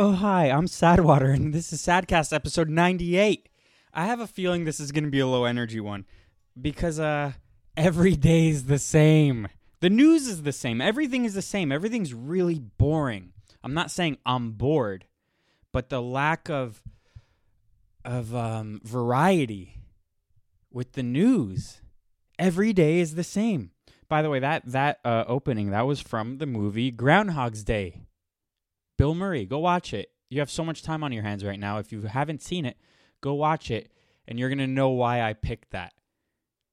Oh, hi, I'm Sadwater, and this is Sadcast episode 98. I have a feeling this is going to be a low energy one because uh, every day is the same. The news is the same. Everything is the same. Everything's really boring. I'm not saying I'm bored, but the lack of of um, variety with the news every day is the same. By the way, that that uh, opening that was from the movie Groundhog's Day. Bill Murray, go watch it. You have so much time on your hands right now. If you haven't seen it, go watch it, and you're gonna know why I picked that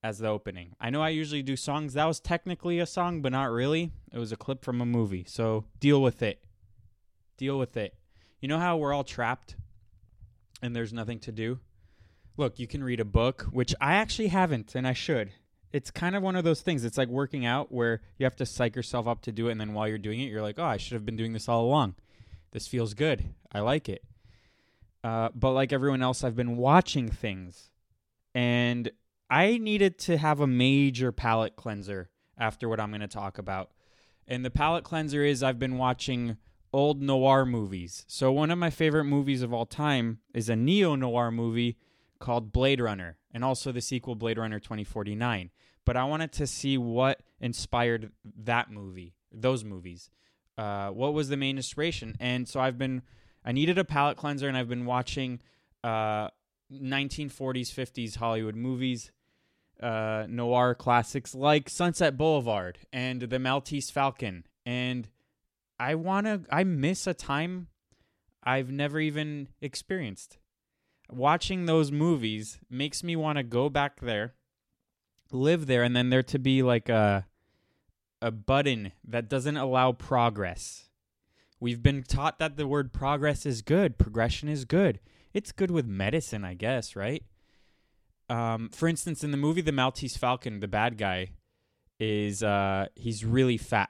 as the opening. I know I usually do songs. That was technically a song, but not really. It was a clip from a movie. So deal with it. Deal with it. You know how we're all trapped and there's nothing to do? Look, you can read a book, which I actually haven't, and I should. It's kind of one of those things. It's like working out where you have to psych yourself up to do it, and then while you're doing it, you're like, oh, I should have been doing this all along. This feels good. I like it. Uh, but like everyone else, I've been watching things. And I needed to have a major palate cleanser after what I'm going to talk about. And the palate cleanser is I've been watching old noir movies. So one of my favorite movies of all time is a neo noir movie called Blade Runner and also the sequel Blade Runner 2049. But I wanted to see what inspired that movie, those movies. Uh, what was the main inspiration? And so I've been I needed a palate cleanser and I've been watching uh, 1940s 50s Hollywood movies uh, noir classics like Sunset Boulevard and The Maltese Falcon. And I want to, I miss a time I've never even experienced. Watching those movies makes me want to go back there, live there, and then there to be like a, a button that doesn't allow progress. We've been taught that the word progress is good, progression is good. It's good with medicine, I guess, right? um, for instance, in the movie The Maltese Falcon, the bad guy is uh, he's really fat.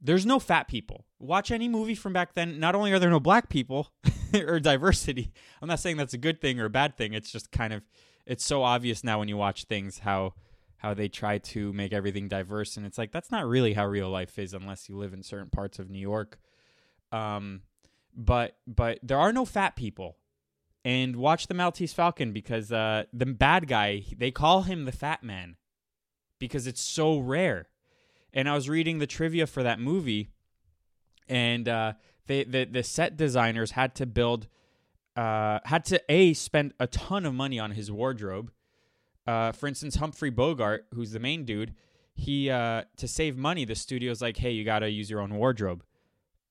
There's no fat people. Watch any movie from back then. Not only are there no black people or diversity, I'm not saying that's a good thing or a bad thing. It's just kind of it's so obvious now when you watch things how how they try to make everything diverse and it's like that's not really how real life is unless you live in certain parts of New York. Um, but but there are no fat people and watch the Maltese Falcon because uh, the bad guy they call him the Fat Man because it's so rare. And I was reading the trivia for that movie, and uh, they, the the set designers had to build, uh, had to a spend a ton of money on his wardrobe. Uh, for instance, Humphrey Bogart, who's the main dude, he uh, to save money, the studio's like, hey, you got to use your own wardrobe,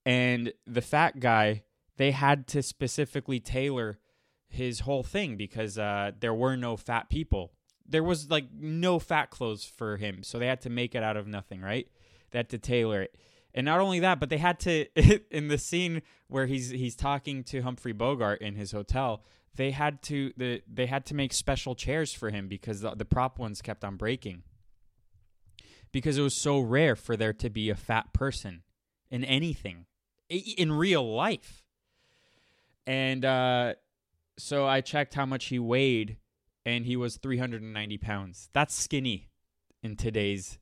and the fat guy, they had to specifically tailor his whole thing because uh, there were no fat people. There was like no fat clothes for him, so they had to make it out of nothing, right? They had to tailor it, and not only that, but they had to in the scene where he's he's talking to Humphrey Bogart in his hotel. They had to the they had to make special chairs for him because the, the prop ones kept on breaking. Because it was so rare for there to be a fat person in anything in real life. And uh, so I checked how much he weighed, and he was 390 pounds. That's skinny in today's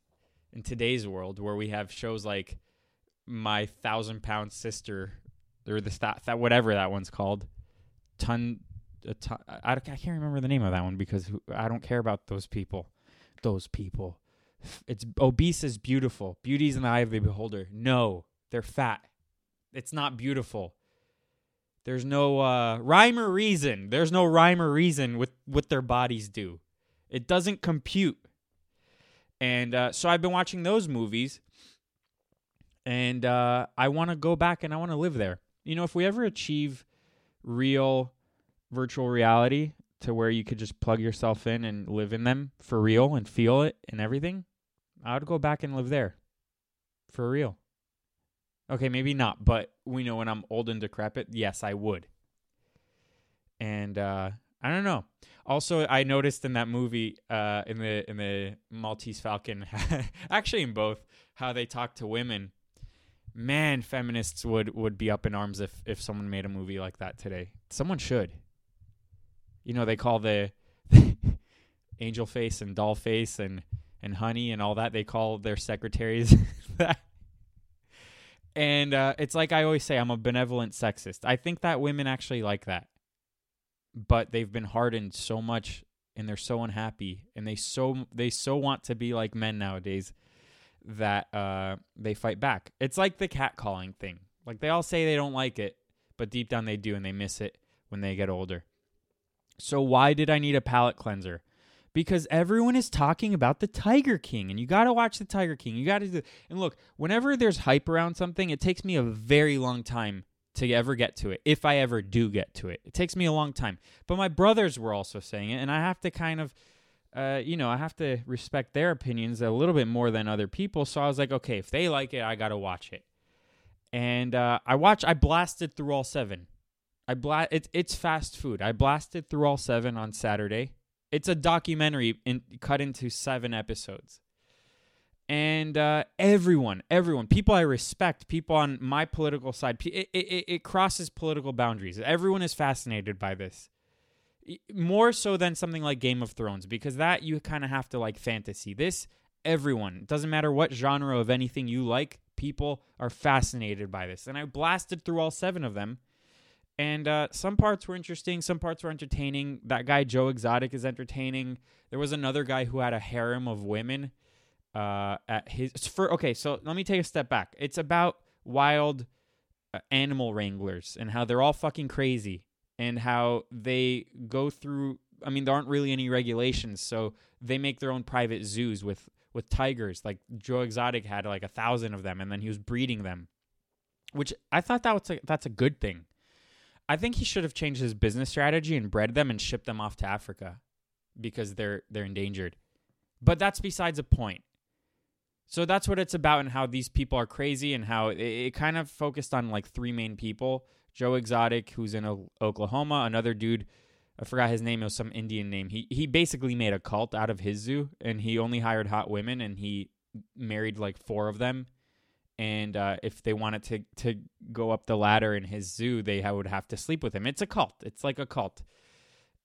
in today's world, where we have shows like My Thousand Pound Sister, or the that, whatever that one's called, ton. Ton I, I can't remember the name of that one because I don't care about those people. Those people. It's obese is beautiful. Beauty's in the eye of the beholder. No, they're fat. It's not beautiful. There's no uh, rhyme or reason. There's no rhyme or reason with what their bodies do. It doesn't compute. And uh, so I've been watching those movies, and uh, I want to go back and I want to live there. You know, if we ever achieve real virtual reality to where you could just plug yourself in and live in them for real and feel it and everything, I would go back and live there for real. Okay, maybe not, but we know when I'm old and decrepit, yes, I would. And uh, I don't know. Also, I noticed in that movie, uh, in the in the Maltese Falcon, actually in both, how they talk to women. Man, feminists would would be up in arms if if someone made a movie like that today. Someone should. You know, they call the angel face and doll face and and honey and all that. They call their secretaries that And uh, it's like I always say, I'm a benevolent sexist. I think that women actually like that, but they've been hardened so much, and they're so unhappy, and they so they so want to be like men nowadays that uh, they fight back. It's like the cat calling thing. Like they all say they don't like it, but deep down they do, and they miss it when they get older. So why did I need a palate cleanser? Because everyone is talking about the Tiger King, and you got to watch the Tiger King. You got to do. And look, whenever there's hype around something, it takes me a very long time to ever get to it. If I ever do get to it, it takes me a long time. But my brothers were also saying it, and I have to kind of, uh, you know, I have to respect their opinions a little bit more than other people. So I was like, okay, if they like it, I got to watch it. And uh, I watched. I blasted through all seven. I bla- it's it's fast food. I blasted through all seven on Saturday. It's a documentary in, cut into seven episodes. And uh, everyone, everyone, people I respect, people on my political side, it, it, it crosses political boundaries. Everyone is fascinated by this. More so than something like Game of Thrones, because that you kind of have to like fantasy. This, everyone, doesn't matter what genre of anything you like, people are fascinated by this. And I blasted through all seven of them and uh, some parts were interesting, some parts were entertaining. That guy Joe Exotic is entertaining. There was another guy who had a harem of women. Uh, at his for okay, so let me take a step back. It's about wild uh, animal wranglers and how they're all fucking crazy and how they go through. I mean, there aren't really any regulations, so they make their own private zoos with with tigers. Like Joe Exotic had like a thousand of them, and then he was breeding them, which I thought that was a, that's a good thing I think he should have changed his business strategy and bred them and shipped them off to Africa because they're they're endangered. But that's besides the point. So that's what it's about and how these people are crazy and how it, it kind of focused on like three main people. Joe Exotic, who's in o- Oklahoma, another dude, I forgot his name, it was some Indian name. He he basically made a cult out of his zoo and he only hired hot women and he married like four of them and uh, if they wanted to to go up the ladder in his zoo, they would have to sleep with him. It's a cult. It's like a cult,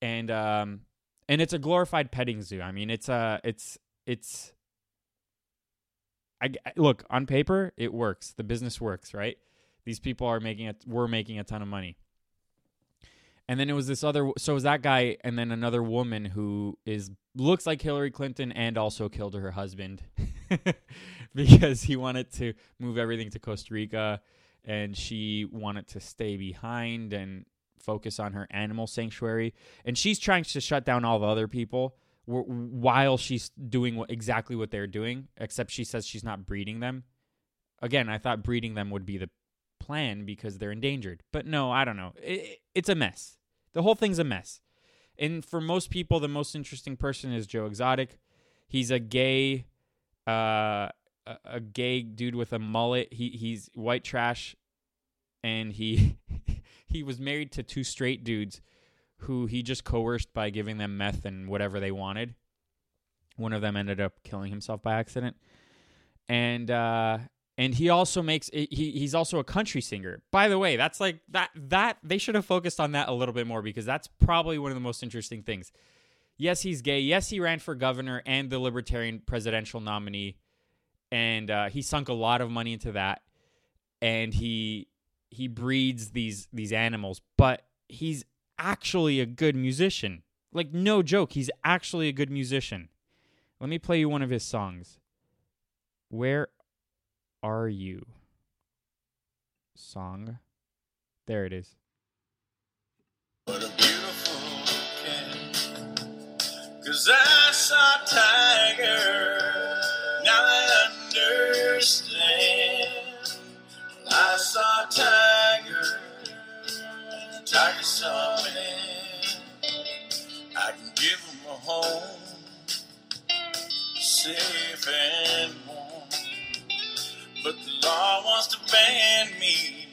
and um, and it's a glorified petting zoo. I mean, it's a uh, it's it's. I look on paper, it works. The business works, right? These people are making it. We're making a ton of money. And then it was this other. So it was that guy, and then another woman who is looks like Hillary Clinton and also killed her husband. because he wanted to move everything to Costa Rica and she wanted to stay behind and focus on her animal sanctuary. And she's trying to shut down all the other people while she's doing exactly what they're doing, except she says she's not breeding them. Again, I thought breeding them would be the plan because they're endangered. But no, I don't know. It, it's a mess. The whole thing's a mess. And for most people, the most interesting person is Joe Exotic. He's a gay uh, a, a gay dude with a mullet. He he's white trash, and he he was married to two straight dudes who he just coerced by giving them meth and whatever they wanted. One of them ended up killing himself by accident, and uh, and he also makes he he's also a country singer. By the way, that's like that that they should have focused on that a little bit more because that's probably one of the most interesting things. Yes, he's gay. Yes, he ran for governor and the Libertarian presidential nominee and uh, he sunk a lot of money into that, and he he breeds these these animals, but he's actually a good musician. Like no joke, he's actually a good musician. Let me play you one of his songs. Where are you? Song. There it is. Cause I saw tiger. Now I understand. I saw Tiger, Tiger saw me. I can give him a home, safe and warm. But the law wants to ban me.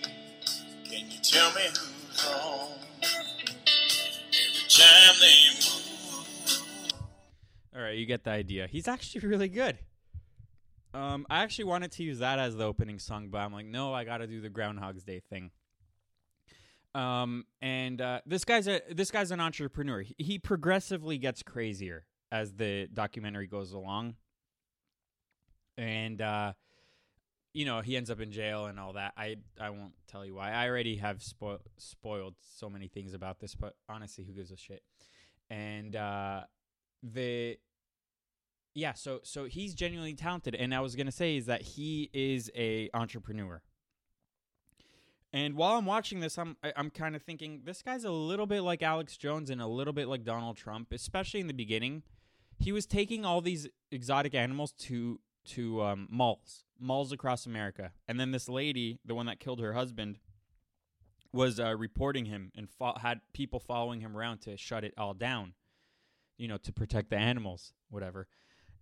Can you tell me who's wrong? You get the idea. He's actually really good. Um, I actually wanted to use that as the opening song, but I'm like, no, I got to do the Groundhog's Day thing. Um, and uh, this guy's a this guy's an entrepreneur. He, he progressively gets crazier as the documentary goes along, and uh, you know, he ends up in jail and all that. I I won't tell you why. I already have spoiled spoiled so many things about this, but honestly, who gives a shit? And uh, the yeah, so so he's genuinely talented, and I was gonna say is that he is a entrepreneur. And while I'm watching this, I'm I'm kind of thinking this guy's a little bit like Alex Jones and a little bit like Donald Trump, especially in the beginning. He was taking all these exotic animals to to um, malls, malls across America, and then this lady, the one that killed her husband, was uh, reporting him and fo- had people following him around to shut it all down, you know, to protect the animals, whatever.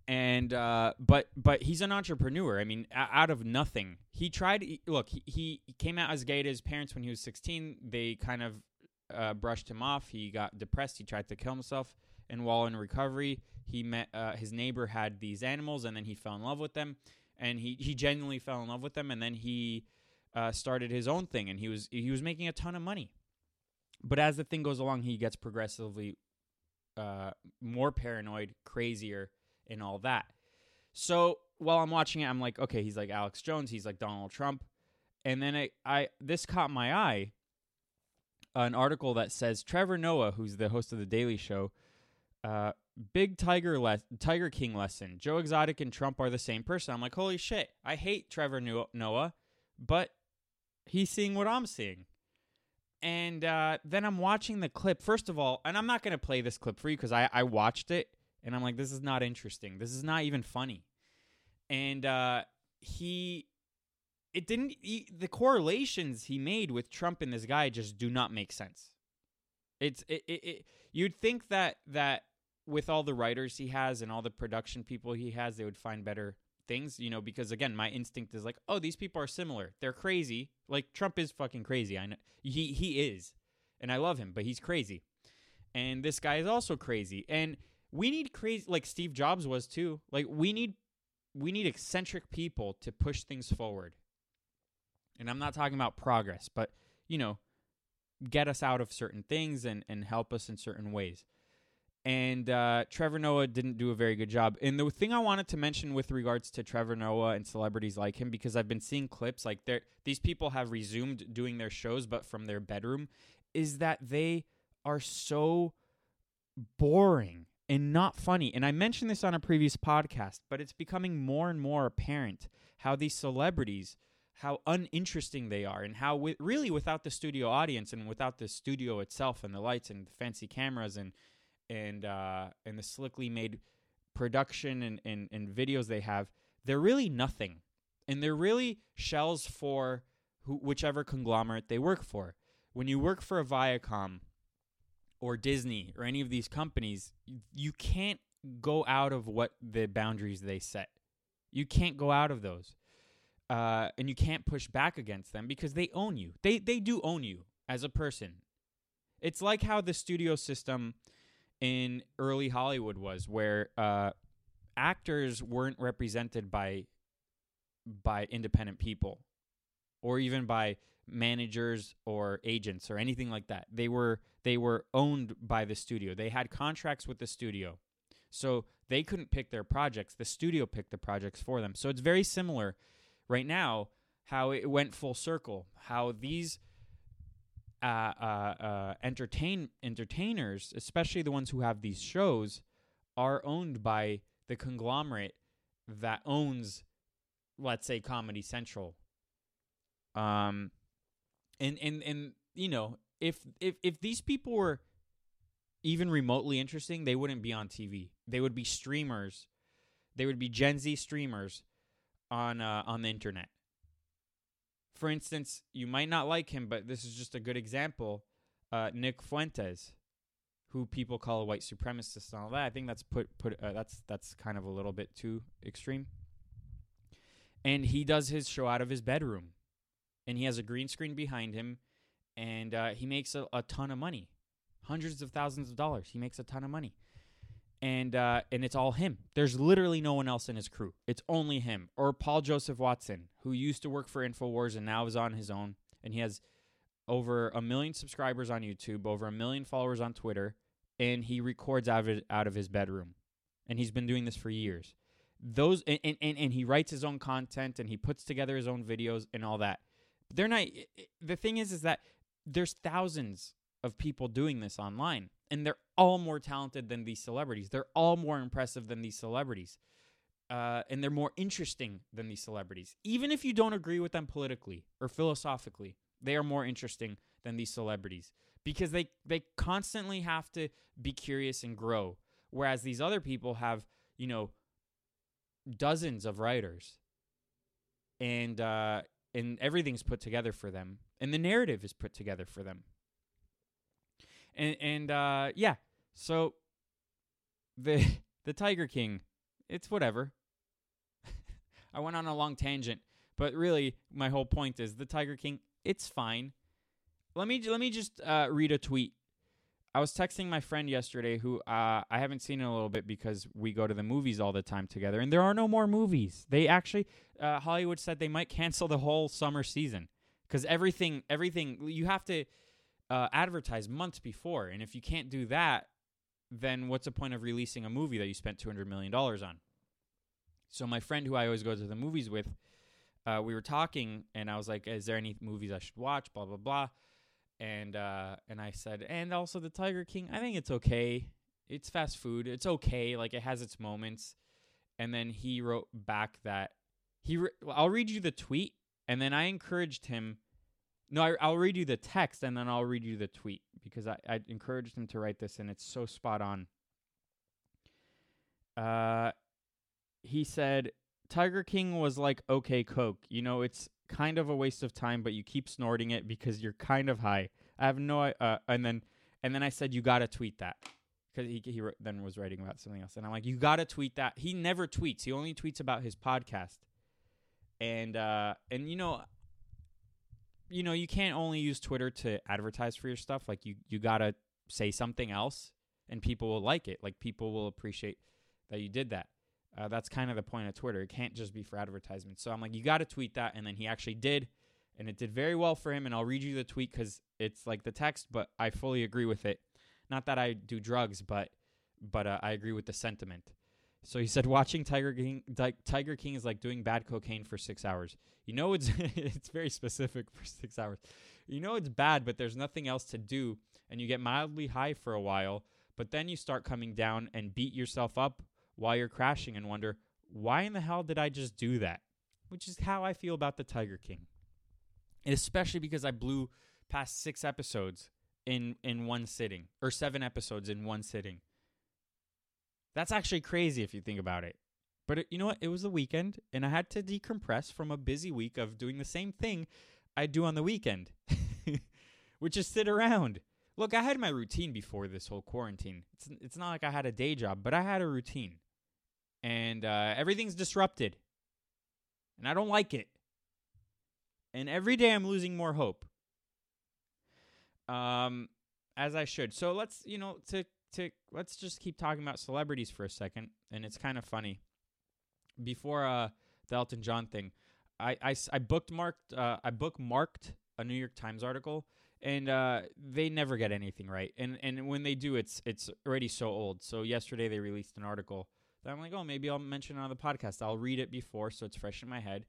And uh, but but he's an entrepreneur. I mean, out of nothing, he tried. Look, he, came out as gay to his parents when he was 16. They kind of uh, brushed him off. He got depressed. He tried to kill himself. And while in recovery, he met uh, his neighbor had these animals, and then he fell in love with them. And he he genuinely fell in love with them. And then he uh, started his own thing, and he was he was making a ton of money. But as the thing goes along, he gets progressively uh, more paranoid, crazier, and all that. So while I'm watching it, I'm like, okay, he's like Alex Jones, he's like Donald Trump, and then I, I this caught my eye. An article that says Trevor Noah, who's the host of the Daily Show, uh, big Tiger le- Tiger King lesson. Joe Exotic and Trump are the same person. I'm like, holy shit! I hate Trevor Noah, but he's seeing what I'm seeing. And uh, then I'm watching the clip. First of all, and I'm not going to play this clip for you because I, I watched it and I'm like, this is not interesting. This is not even funny. And uh, he, it didn't, he, the correlations he made with Trump and this guy just do not make sense. It's, it, it, it, you'd think that, that with all the writers he has and all the production people he has, they would find better things, you know, because again, my instinct is like, oh, these people are similar. They're crazy. Like Trump is fucking crazy. I know he he is, and I love him, but he's crazy. And this guy is also crazy. And we need crazy like Steve Jobs was too. Like we need we need eccentric people to push things forward. And I'm not talking about progress, but you know, get us out of certain things and and help us in certain ways and uh, Trevor Noah didn't do a very good job. And the thing I wanted to mention with regards to Trevor Noah and celebrities like him, because I've been seeing clips like they these people have resumed doing their shows, but from their bedroom, is that they are so boring and not funny. And I mentioned this on a previous podcast, but it's becoming more and more apparent how these celebrities how uninteresting they are and how really without the studio audience and without the studio itself and the lights and the fancy cameras and and uh, and the slickly made production and, and, and videos they have, they're really nothing. And they're really shells for whichever conglomerate they work for. When you work for a Viacom or Disney or any of these companies, you, can't go out of what the boundaries they set. You can't go out of those. Uh, and you can't push back against them because they own you. They they do own you as a person. It's like how the studio system in early Hollywood was, where uh, actors weren't represented by by independent people, or even by managers or agents or anything like that. They were they were owned by the studio. They had contracts with the studio, so they couldn't pick their projects. The studio picked the projects for them. So it's very similar right now how it went full circle. How these uh, uh, uh, entertain entertainers, especially the ones who have these shows, are owned by the conglomerate that owns, let's say, Comedy Central. Um, and and and you know, if if if these people were even remotely interesting, they wouldn't be on TV. They would be streamers. They would be Gen Z streamers on uh, on the internet for instance, you might not like him, but this is just a good example. Uh, Nick Fuentes, who people call a white supremacist and all that. I think that's put put uh, that's that's kind of a little bit too extreme. And he does his show out of his bedroom, and he has a green screen behind him, and uh, he makes a, a ton of money, hundreds of thousands of dollars. He makes a ton of money and uh, and it's all him. There's literally no one else in his crew. It's only him. Or Paul Joseph Watson, who used to work for Infowars and now is on his own, and he has over a million subscribers on YouTube, over a million followers on Twitter, and he records out of his, out of his bedroom, and he's been doing this for years. those and, and, and he writes his own content and he puts together his own videos and all that. They're not the thing is is that there's thousands of people doing this online and they're all more talented than these celebrities. They're all more impressive than these celebrities. Uh, and they're more interesting than these celebrities. Even if you don't agree with them politically or philosophically, they are more interesting than these celebrities because they they constantly have to be curious and grow whereas these other people have, you know, dozens of writers. And uh and everything's put together for them and the narrative is put together for them. And and uh yeah, so the the Tiger King, it's whatever. I went on a long tangent, but really my whole point is the Tiger King, it's fine. Let me let me just uh, read a tweet. I was texting my friend yesterday, who uh, I haven't seen in a little bit because we go to the movies all the time together, and there are no more movies. They actually, uh, Hollywood said they might cancel the whole summer season because everything, everything you have to uh, advertise months before, and if you can't do that, then what's the point of releasing a movie that you spent two hundred million dollars on? So my friend, who I always go to the movies with, uh, we were talking, and I was like, "Is there any movies I should watch?" Blah blah blah, and uh, and I said, and also the Tiger King. I think it's okay. It's fast food. It's okay. Like it has its moments. And then he wrote back that he. Re- I'll read you the tweet, and then I encouraged him. No, I, will read you the text, and then I'll read you the tweet because I, I encouraged him to write this, and it's so spot on. Uh, he said Tiger King was like okay Coke. You know, it's kind of a waste of time, but you keep snorting it because you're kind of high. I have no uh, and then and then I said you got to tweet that because he he then was writing about something else, and I'm like you got to tweet that. He never tweets. He only tweets about his podcast, and uh and you know. You know, you can't only use Twitter to advertise for your stuff. Like you, you gotta say something else, and people will like it. Like people will appreciate that you did that. Uh, that's kind of the point of Twitter. It can't just be for advertisement. So I'm like, you got to tweet that. And then he actually did. And it did very well for him. And I'll read you the tweet because it's like the text, but I fully agree with it. Not that I do drugs, but but uh, I agree with the sentiment. So he said, watching Tiger King, Tiger King is like doing bad cocaine for six hours. You know, it's it's very specific for six hours. You know, it's bad, but there's nothing else to do, and you get mildly high for a while, but then you start coming down and beat yourself up while you're crashing and wonder, why in the hell did I just do that? Which is how I feel about the Tiger King. And especially because I blew past six episodes in in one sitting or seven episodes in one sitting. That's actually crazy if you think about it. But it, you know what? It was the weekend and I had to decompress from a busy week of doing the same thing I do on the weekend, which is sit around. Look, I had my routine before this whole quarantine. It's it's not like I had a day job, but I had a routine and uh, everything's disrupted, and I don't like it. And every day I'm losing more hope. Um, as I should. So let's you know to to let's just keep talking about celebrities for a second, and it's kind of funny. Before uh the Elton John thing, I I, I bookmarked uh, I bookmarked a New York Times article and uh, they never get anything right. And and when they do, it's it's already so old. So yesterday they released an article that I'm like, oh, maybe I'll mention it on the podcast. I'll read it before so it's fresh in my head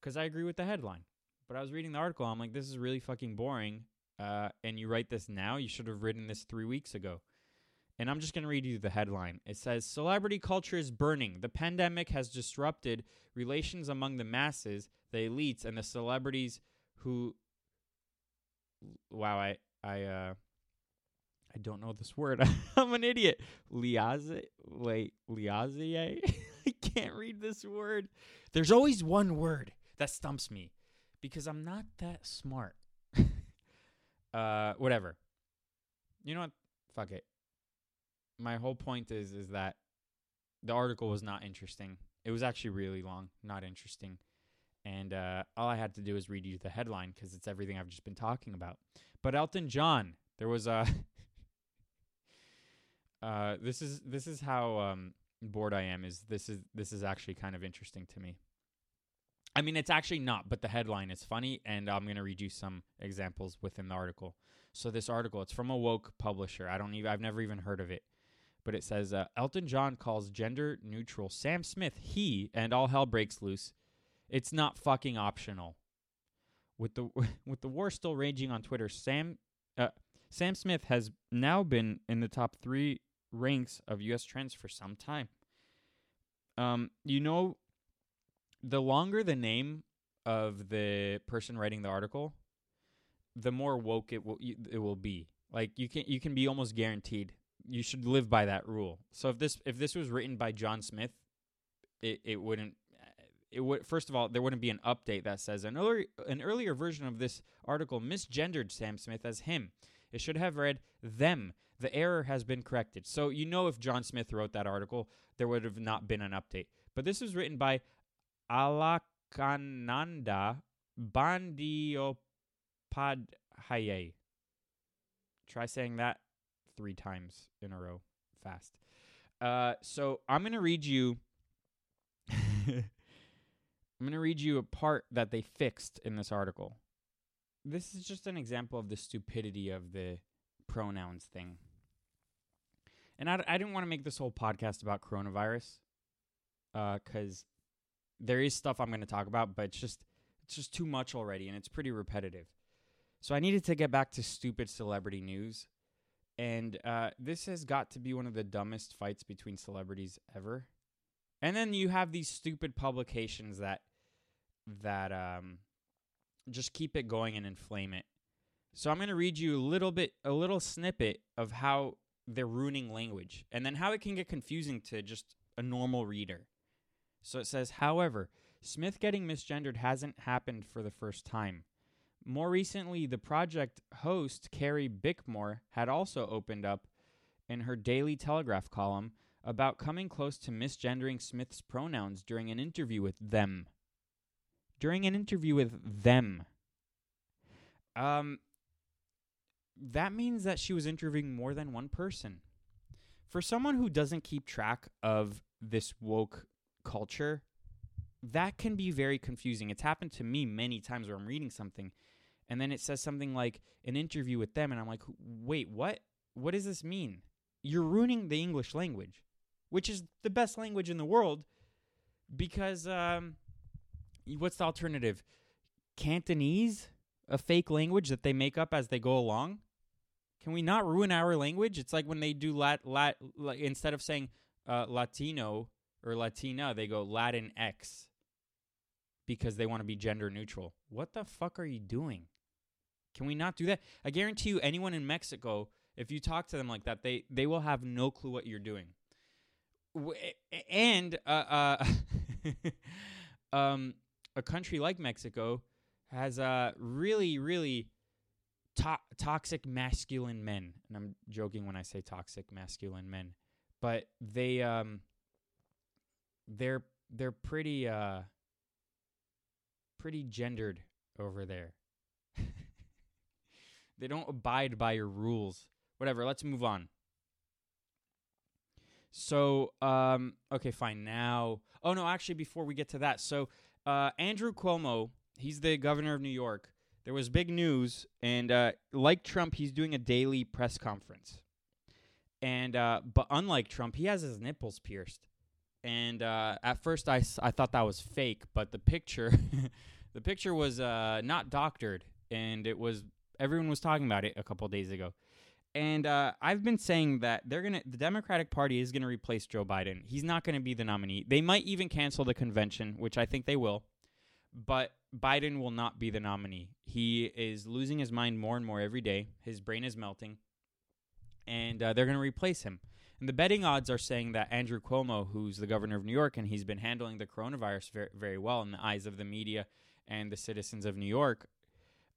because I agree with the headline. But I was reading the article. I'm like, this is really fucking boring. Uh, and you write this now? You should have written this three weeks ago. And I'm just going to read you the headline. It says Celebrity culture is burning. The pandemic has disrupted relations among the masses, the elites, and the celebrities who. Wow, I. I uh, I don't know this word. I'm an idiot. Liaze, wait, liazie. I can't read this word. There's always one word that stumps me because I'm not that smart. uh, whatever. You know what? Fuck it. My whole point is is that the article was not interesting. It was actually really long, not interesting. And uh, all I had to do was read you the headline because it's everything I've just been talking about. But Elton John, there was a Uh, this is this is how um, bored I am. Is this is this is actually kind of interesting to me. I mean, it's actually not, but the headline is funny, and I'm gonna read you some examples within the article. So this article, it's from a woke publisher. I don't even, I've never even heard of it, but it says uh, Elton John calls gender neutral Sam Smith he, and all hell breaks loose. It's not fucking optional. With the with the war still raging on Twitter, Sam uh, Sam Smith has now been in the top three ranks of U.S. trends for some time. Um, you know, the longer the name of the person writing the article, the more woke it will it will be. Like you can you can be almost guaranteed. You should live by that rule. So if this if this was written by John Smith, it, it wouldn't it would first of all there wouldn't be an update that says an earlier an earlier version of this article misgendered Sam Smith as him. It should have read them. The error has been corrected. So you know if John Smith wrote that article, there would have not been an update. But this was written by Alakananda Bandiopadhyay. Try saying that three times in a row fast. Uh, so I'm going to read you. I'm going to read you a part that they fixed in this article. This is just an example of the stupidity of the pronouns thing. And I, I didn't want to make this whole podcast about coronavirus because uh, there is stuff I'm going to talk about, but it's just it's just too much already, and it's pretty repetitive. So I needed to get back to stupid celebrity news, and uh, this has got to be one of the dumbest fights between celebrities ever. And then you have these stupid publications that that um, just keep it going and inflame it. So I'm going to read you a little bit, a little snippet of how they're ruining language, and then how it can get confusing to just a normal reader. So it says, however, Smith getting misgendered hasn't happened for the first time. More recently, the project host, Carrie Bickmore, had also opened up in her Daily Telegraph column about coming close to misgendering Smith's pronouns during an interview with them. During an interview with them. Um, that means that she was interviewing more than one person. For someone who doesn't keep track of this woke culture, that can be very confusing. It's happened to me many times where I'm reading something and then it says something like an interview with them and I'm like, "Wait, what? What does this mean?" You're ruining the English language, which is the best language in the world because um what's the alternative? Cantonese, a fake language that they make up as they go along? Can we not ruin our language? It's like when they do lat, lat, lat instead of saying uh, Latino or Latina, they go Latin X because they want to be gender neutral. What the fuck are you doing? Can we not do that? I guarantee you, anyone in Mexico, if you talk to them like that, they they will have no clue what you're doing. And uh, uh um, a country like Mexico has uh, really, really to- toxic masculine men, and I'm joking when I say toxic masculine men, but they um, they're they're pretty uh pretty gendered over there. they don't abide by your rules. Whatever, let's move on. So, um, okay, fine. Now, oh no, actually, before we get to that, so uh, Andrew Cuomo, he's the governor of New York. There was big news, and uh, like Trump, he's doing a daily press conference. And uh, but unlike Trump, he has his nipples pierced and uh, at first I, I thought that was fake, but the picture, the picture was uh, not doctored, and it was everyone was talking about it a couple days ago. And uh, I've been saying that they're gonna the Democratic Party is gonna replace Joe Biden. He's not gonna be the nominee. They might even cancel the convention, which I think they will. But Biden will not be the nominee. He is losing his mind more and more every day. His brain is melting, and uh, they're gonna replace him. And the betting odds are saying that Andrew Cuomo, who's the governor of New York, and he's been handling the coronavirus very, very well in the eyes of the media and the citizens of New York,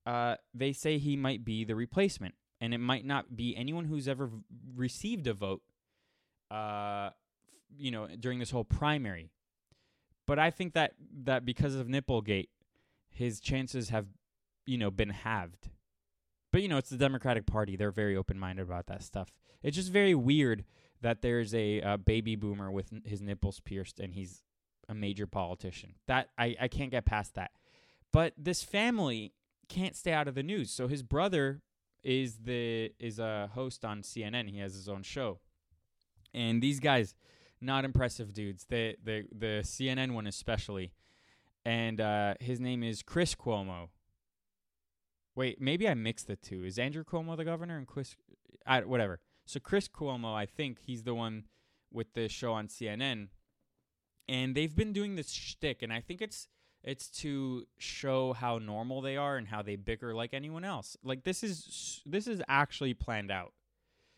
uh, they say he might be the replacement. And it might not be anyone who's ever v- received a vote, uh, you know, during this whole primary. But I think that, that because of Nipplegate, his chances have, you know, been halved. But you know, it's the Democratic Party; they're very open-minded about that stuff. It's just very weird that there's a, a baby boomer with his nipples pierced and he's a major politician. That I, I can't get past that. But this family can't stay out of the news. So his brother is the is a host on CNN. He has his own show. And these guys, not impressive dudes. The the the CNN one especially, and uh, his name is Chris Cuomo. Wait, maybe I mixed the two. Is Andrew Cuomo the governor and Chris? I, whatever. So Chris Cuomo, I think he's the one with the show on CNN, and they've been doing this shtick, and I think it's it's to show how normal they are and how they bicker like anyone else. Like this is this is actually planned out.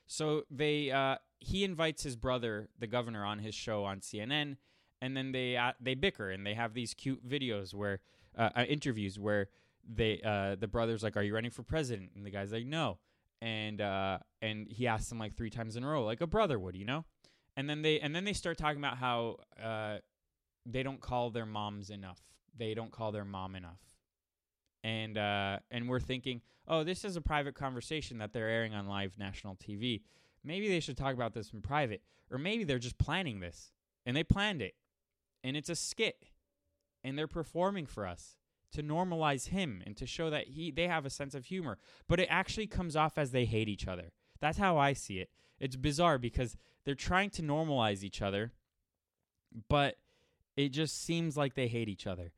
So they uh, he invites his brother, the governor, on his show on CNN, and then they uh, they bicker and they have these cute videos where uh, uh, interviews where they uh, the brother's like, "Are you running for president?" and the guy's like, "No," and uh, and he asks him like three times in a row, like a brother would, you know. And then they and then they start talking about how they don't call their moms enough. They don't call their mom enough. And uh, and we're thinking, oh, this is a private conversation that they're airing on live national TV. Maybe they should talk about this in private, or maybe they're just planning this, and they planned it, and it's a skit, and they're performing for us to normalize him and to show that he they have a sense of humor. But it actually comes off as they hate each other. That's how I see it. It's bizarre because they're trying to normalize each other, but it just seems like they hate each other.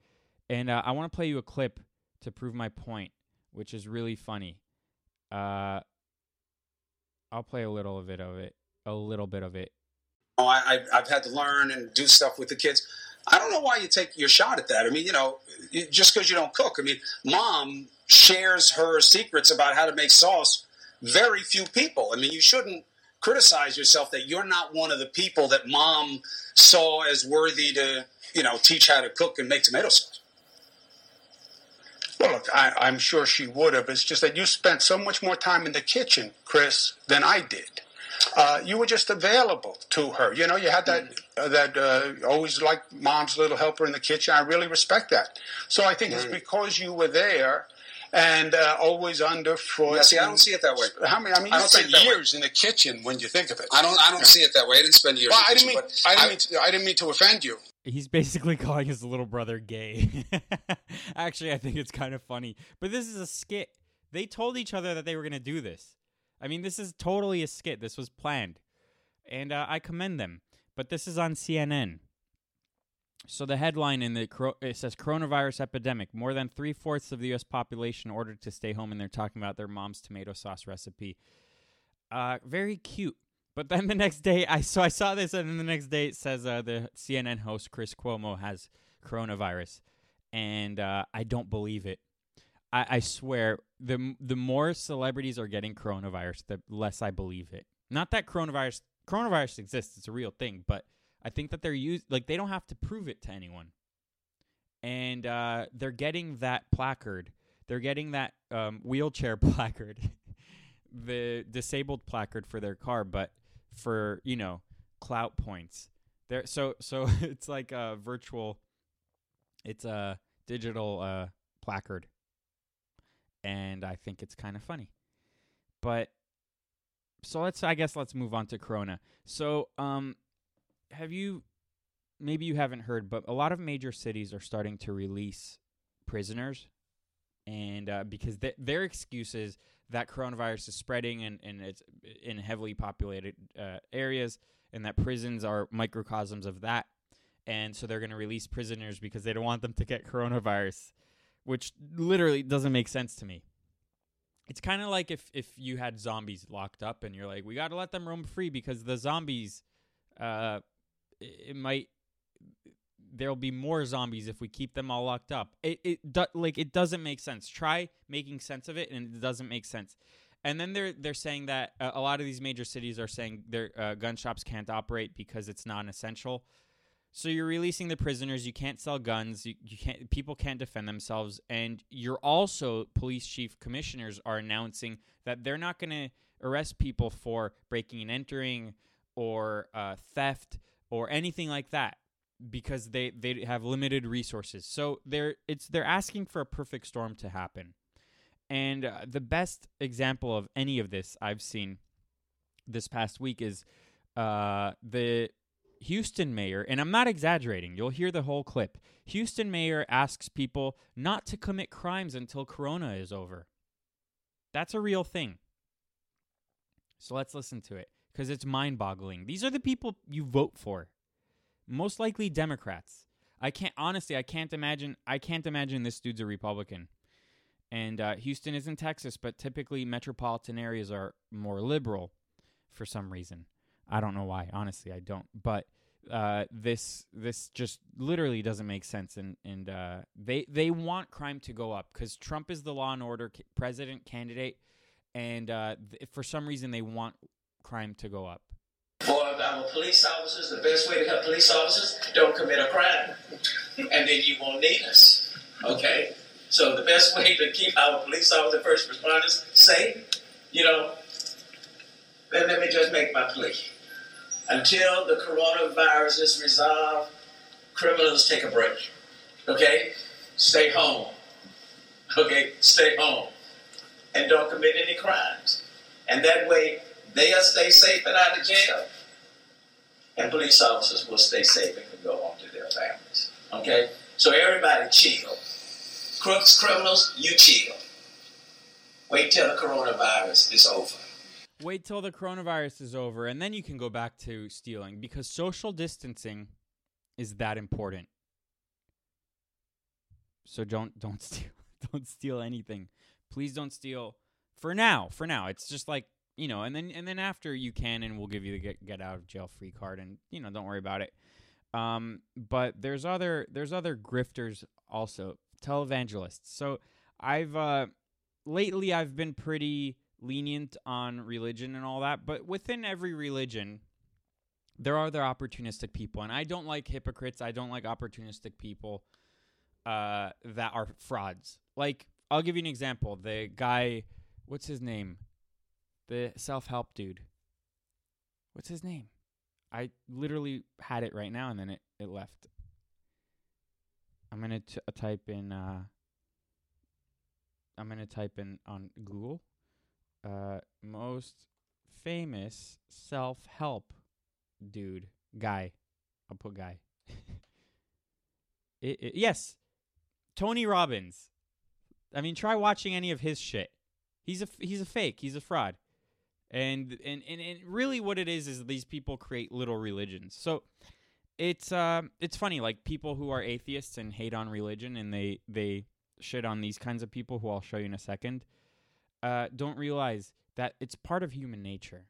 And uh, I want to play you a clip to prove my point, which is really funny. Uh, I'll play a little of it of it, a little bit of it. Oh, I, I've had to learn and do stuff with the kids. I don't know why you take your shot at that. I mean, you know, just because you don't cook. I mean, mom shares her secrets about how to make sauce. Very few people. I mean, you shouldn't criticize yourself that you're not one of the people that mom saw as worthy to, you know, teach how to cook and make tomato sauce. Well, look, I, am sure she would have. It's just that you spent so much more time in the kitchen, Chris, than I did. Uh, you were just available to her. You know, you had that uh, that uh, always like mom's little helper in the kitchen. I really respect that. So I think mm. it's because you were there and uh, always underfoot. Yeah, see, I don't see it that way. How many? I mean, you spent years in the kitchen when you think of it. I don't. I don't yeah. see it that way. I didn't spend years. Well, I didn't mean. I didn't, I, mean to, I didn't mean to offend you. He's basically calling his little brother gay. Actually, I think it's kind of funny. But this is a skit. They told each other that they were going to do this. I mean, this is totally a skit. This was planned. And uh, I commend them. But this is on CNN. So the headline in the it says coronavirus epidemic. More than three fourths of the U.S. population ordered to stay home, and they're talking about their mom's tomato sauce recipe. Uh, very cute. But then the next day, I so I saw this, and then the next day it says uh, the CNN host Chris Cuomo has coronavirus, and uh, I don't believe it. I, I swear, the the more celebrities are getting coronavirus, the less I believe it. Not that coronavirus coronavirus exists; it's a real thing, but I think that they're used like they don't have to prove it to anyone, and uh, they're getting that placard. They're getting that um, wheelchair placard, the disabled placard for their car, but for you know clout points. There, so so it's like a virtual. It's a digital uh, placard, and I think it's kind of funny. But so let's I guess let's move on to Corona. So um have you maybe you haven't heard, but a lot of major cities are starting to release prisoners, and uh, because th- their excuse is that coronavirus is spreading and, and it's in heavily populated uh, areas, and that prisons are microcosms of that, and so they're going to release prisoners because they don't want them to get coronavirus, which literally doesn't make sense to me. It's kind of like if if you had zombies locked up and you're like, we got to let them roam free because the zombies uh, it might there'll be more zombies if we keep them all locked up. It it do, like it doesn't make sense. Try making sense of it, and it doesn't make sense. And then they're they're saying that uh, a lot of these major cities are saying their uh, gun shops can't operate because it's non-essential. So you're releasing the prisoners. You can't sell guns. You, you can't. People can't defend themselves. And you're also police chief commissioners are announcing that they're not going to arrest people for breaking and entering or uh, theft or anything like that because they they have limited resources. So they're it's they're asking for a perfect storm to happen. And uh, the best example of any of this I've seen this past week is uh, the Houston mayor, and I'm not exaggerating, you'll hear the whole clip. Houston mayor asks people not to commit crimes until Corona is over. That's a real thing. So let's listen to it because it's mind-boggling. These are the people you vote for. Most likely Democrats. I can't honestly. I can't imagine. I can't imagine this dude's a Republican. And uh, Houston is in Texas, but typically metropolitan areas are more liberal for some reason. I don't know why. Honestly, I don't. But uh, this this just literally doesn't make sense, and and uh, they they want crime to go up because Trump is the law and order president candidate, and uh, th- for some reason they want crime to go up. For our police officers, the best way to help police officers don't commit a crime, and then you won't need us. Okay. So the best way to keep our police officers, first responders safe, you know, then let me just make my plea. Until the coronavirus is resolved, criminals take a break. Okay? Stay home. Okay? Stay home. And don't commit any crimes. And that way, they'll stay safe and out of jail. And police officers will stay safe and can go home to their families. Okay? So everybody chill. Crooks, criminals, you chill. Wait till the coronavirus is over. Wait till the coronavirus is over, and then you can go back to stealing because social distancing is that important. So don't don't steal don't steal anything. Please don't steal for now. For now, it's just like you know, and then and then after you can, and we'll give you the get, get out of jail free card, and you know, don't worry about it. Um, but there's other there's other grifters also televangelists. So I've uh, lately I've been pretty lenient on religion and all that, but within every religion, there are other opportunistic people, and I don't like hypocrites. I don't like opportunistic people uh, that are frauds. Like I'll give you an example. The guy, what's his name? The self-help dude. What's his name? I literally had it right now, and then it, it left. I'm gonna t- uh, type in. Uh, I'm gonna type in on Google. Uh, most famous self-help dude guy. I'll put guy. it, it, yes, Tony Robbins. I mean, try watching any of his shit. He's a he's a fake. He's a fraud. And, and and and really, what it is is these people create little religions. So it's uh, it's funny, like people who are atheists and hate on religion, and they they shit on these kinds of people, who I'll show you in a second. Uh, don't realize that it's part of human nature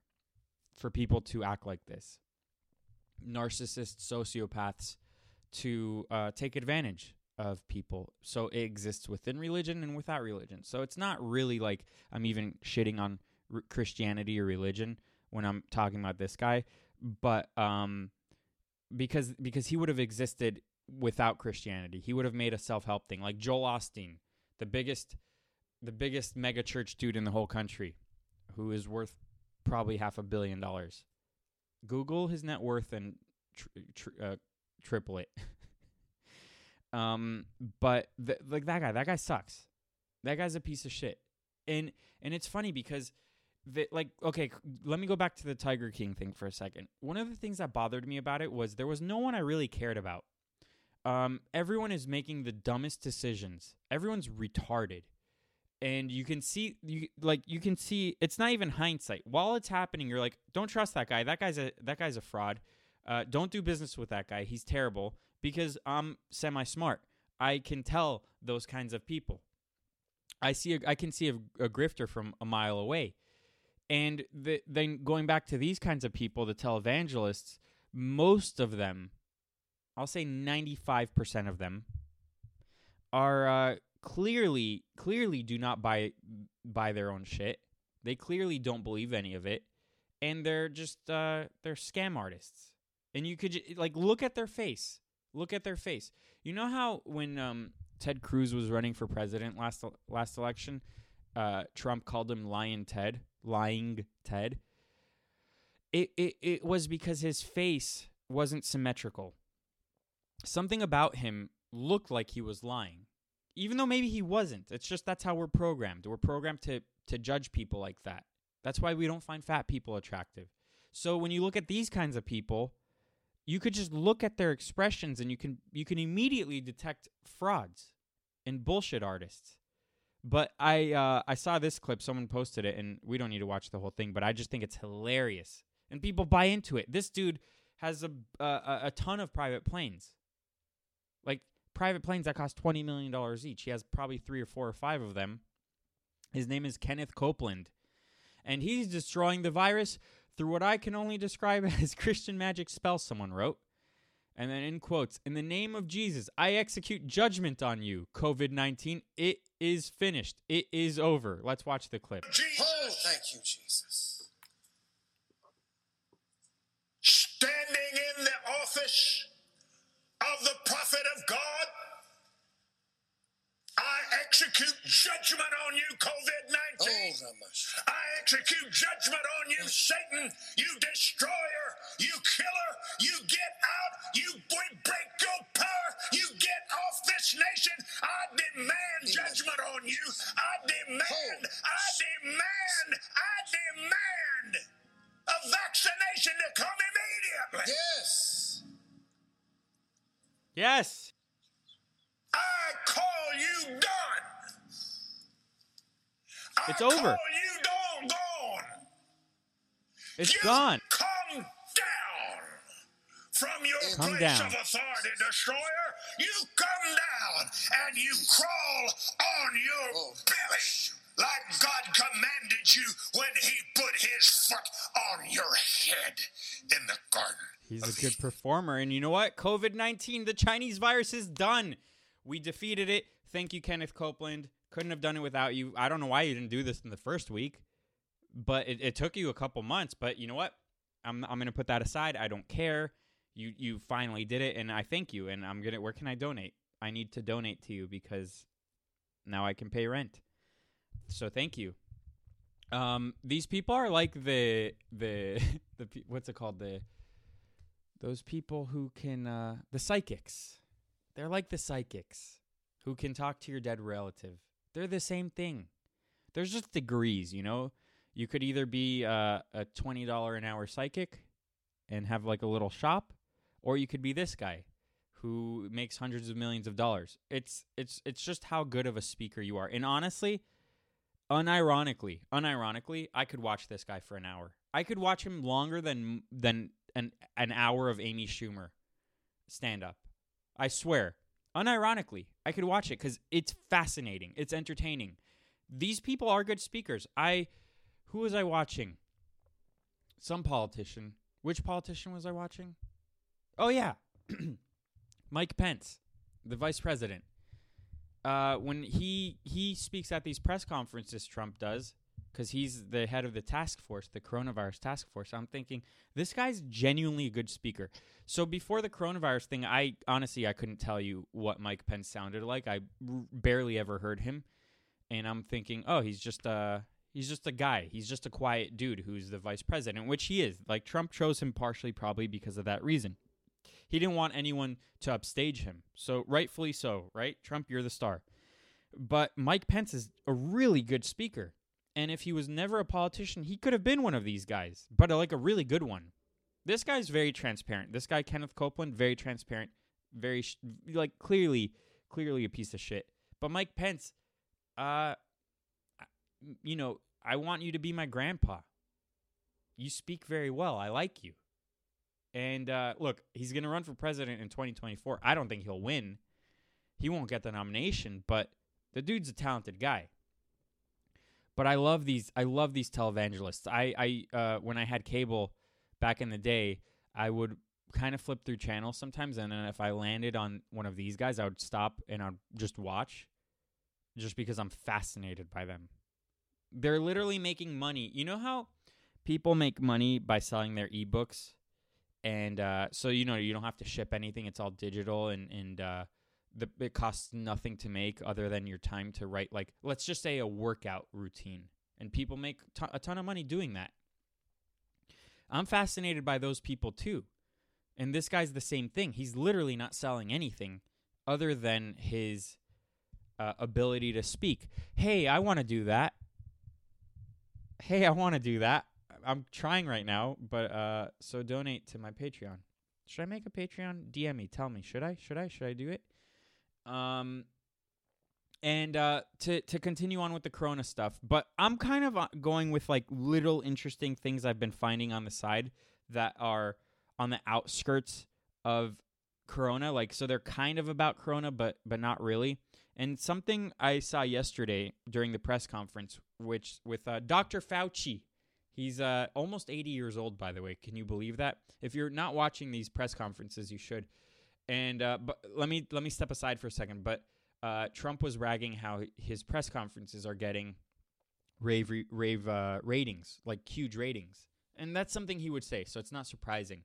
for people to act like this. Narcissists, sociopaths, to uh, take advantage of people. So it exists within religion and without religion. So it's not really like I'm even shitting on r- Christianity or religion when I'm talking about this guy, but um, because because he would have existed without Christianity, he would have made a self help thing like Joel Osteen, the biggest the biggest mega church dude in the whole country, who is worth probably half a billion dollars. Google his net worth and tr- tr- uh, triple it. um, but th- like that guy, that guy sucks. That guy's a piece of shit. And and it's funny because the, like okay, let me go back to the Tiger King thing for a second. One of the things that bothered me about it was there was no one I really cared about. Um, everyone is making the dumbest decisions. Everyone's retarded. And you can see you like you can see it's not even hindsight. While it's happening you're like don't trust that guy. That guy's a that guy's a fraud. Uh, don't do business with that guy. He's terrible because i'm semi smart i can tell those kinds of people. I see a, i can see a, a grifter from a mile away and the, then going back to these kinds of people the televangelists most of them i'll say 95% of them are uh, clearly clearly do not buy buy their own shit. They clearly don't believe any of it, and they're just uh, they're scam artists. And you could like look at their face. Look at their face. You know how when um, Ted Cruz was running for president last last election, uh, Trump called him Lion Ted, lying Ted. It, it it was because his face wasn't symmetrical. Something about him looked like he was lying even though maybe he wasn't. It's just that's how we're programmed. We're programmed to to judge people like that. That's why we don't find fat people attractive. So when you look at these kinds of people, you could just look at their expressions and you can you can immediately detect frauds and bullshit artists. But I uh, I saw this clip. Someone posted it, and we don't need to watch the whole thing. But I just think it's hilarious and people buy into it. This dude has a a, ton of private planes, like private planes that cost twenty million dollars each. He has probably three or four or five of them. His name is Kenneth Copeland, and he's destroying the virus through what I can only describe as Christian magic spell. Someone wrote. And then in quotes, in the name of Jesus, I execute judgment on you, COVID 19. It is finished. It is over. Let's watch the clip. Oh, thank you, Jesus. standing in the office of the prophet of God, I execute judgment on you, COVID 19. Oh, Ramash. I execute judgment on you, Satan, you destroyer, you killer. You get out, you we break your power, you get off this nation. I demand judgment on you. I demand, I demand, I demand a vaccination to come immediately. Yes. Yes. I call you done. I It's over. Call you done, gone. It's You gone. From your Come place down. of authority, destroyer. You come down and you crawl on your Oh. belly. Like God commanded you when He put His foot on your head in the garden. He's a good performer. And you know what? COVID 19, the Chinese virus is done. We defeated it. Thank you, Kenneth Copeland. Couldn't have done it without you. I don't know why you didn't do this in the first week, but it, it took you a couple months. But you know what? I'm, I'm going to put that aside. I don't care. You you finally did it, and I thank you. And I'm gonna. Where can I donate? I need to donate to you because now I can pay rent. So thank you. Um, these people are like the the the what's it called the those people who can uh the psychics they're like the psychics who can talk to your dead relative they're the same thing there's just degrees you know you could either be uh, a $20 an hour psychic and have like a little shop or you could be this guy who makes hundreds of millions of dollars. It's it's it's just how good of a speaker you are. And honestly unironically unironically i could watch this guy for an hour. I could watch him longer than than an an hour of amy schumer stand up i swear. Unironically i could watch it because it's fascinating. It's entertaining. These people are good speakers. I who was i watching? Some politician. Which politician was i watching oh yeah mike pence the vice president uh, when he he speaks at these press conferences, Trump does, because he's the head of the task force, the coronavirus task force. I'm thinking this guy's genuinely a good speaker. So before the coronavirus thing, I honestly I couldn't tell you what Mike Pence sounded like. I r- barely ever heard him, and I'm thinking, oh, he's just a he's just a guy. He's just a quiet dude who's the vice president, which he is. Like Trump chose him partially probably because of that reason. He didn't want anyone to upstage him. So rightfully so, right? Trump, you're the star. But Mike Pence is a really good speaker. And if he was never a politician, he could have been one of these guys, but like a really good one. This guy's very transparent. This guy Kenneth Copeland, very transparent, very sh- like clearly clearly a piece of shit. But Mike Pence uh you know, I want you to be my grandpa. You speak very well. I like you. And uh, look, he's going to run for president in 2024. I don't think he'll win. He won't get the nomination, but the dude's a talented guy. But I love these. I love these televangelists. I, I, uh, when I had cable back in the day, I would kind of flip through channels sometimes, and then if I landed on one of these guys, I would stop and I'd just watch, just because I'm fascinated by them. They're literally making money. You know how people make money by selling their ebooks? And uh, so you know you don't have to ship anything. It's all digital and and uh, the, it costs nothing to make other than your time to write like let's just say a workout routine. And people make t- a ton of money doing that. I'm fascinated by those people too. And this guy's the same thing. He's literally not selling anything other than his uh, ability to speak. Hey i want to do that. Hey i want to do that I'm trying right now, but uh, so donate to my Patreon. Should I make a Patreon? DM me. Tell me. Should I? Should I? Should I do it? Um, and uh, to to continue on with the Corona stuff, but I'm kind of uh, going with like little interesting things I've been finding on the side that are on the outskirts of Corona. Like, so they're kind of about Corona, but but not really. And something I saw yesterday during the press conference, which with uh, Dr. Fauci. He's uh, almost 80 years old, by the way. Can you believe that? If you're not watching these press conferences, you should. And uh, but let me let me step aside for a second. But uh, Trump was ragging how his press conferences are getting rave rave uh, ratings, like huge ratings, and that's something he would say. So it's not surprising.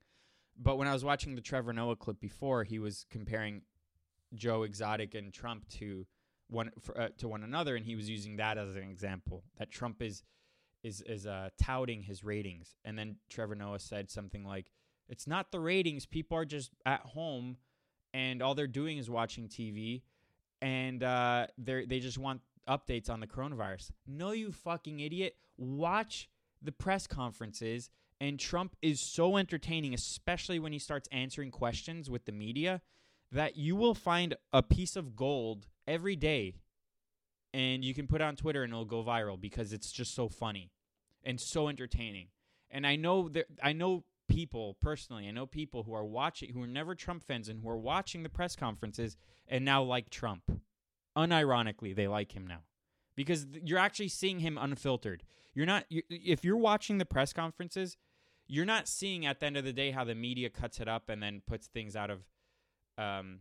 But when I was watching the Trevor Noah clip before, he was comparing Joe Exotic and Trump to one for, uh, to one another, and he was using that as an example. That Trump is is is uh, touting his ratings, and then Trevor Noah said something like, "It's not the ratings. People are just at home, and all they're doing is watching TV, and uh, they they just want updates on the coronavirus." No, you fucking idiot! Watch the press conferences, and Trump is so entertaining, especially when he starts answering questions with the media, that you will find a piece of gold every day and you can put it on Twitter and it'll go viral because it's just so funny and so entertaining. And I know that I know people personally. I know people who are watching who are never Trump fans and who are watching the press conferences and now like Trump. Unironically, they like him now because you're actually seeing him unfiltered. You're not you if you're watching the press conferences, you're not seeing at the end of the day how the media cuts it up and then puts things out of um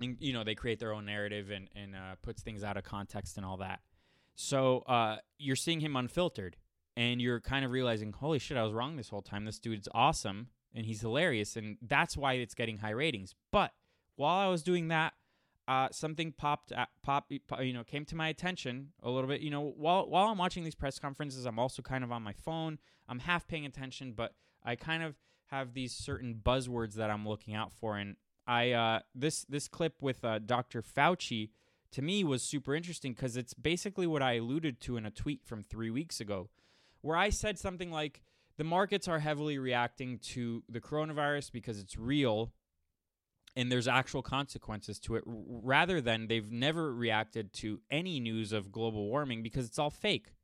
and, you know they create their own narrative and and uh, puts things out of context and all that. So uh, you're seeing him unfiltered, and you're kind of realizing, holy shit, I was wrong this whole time. This dude's awesome and he's hilarious, and that's why it's getting high ratings. But while I was doing that, uh, something popped, at, pop, you know, came to my attention a little bit. You know, while while I'm watching these press conferences, I'm also kind of on my phone. I'm half paying attention, but I kind of have these certain buzzwords that I'm looking out for, and I uh, this this clip with uh, Dr. Fauci to me was super interesting because it's basically what I alluded to in a tweet from three weeks ago, where I said something like the markets are heavily reacting to the coronavirus because it's real and there's actual consequences to it, rather than they've never reacted to any news of global warming because it's all fake.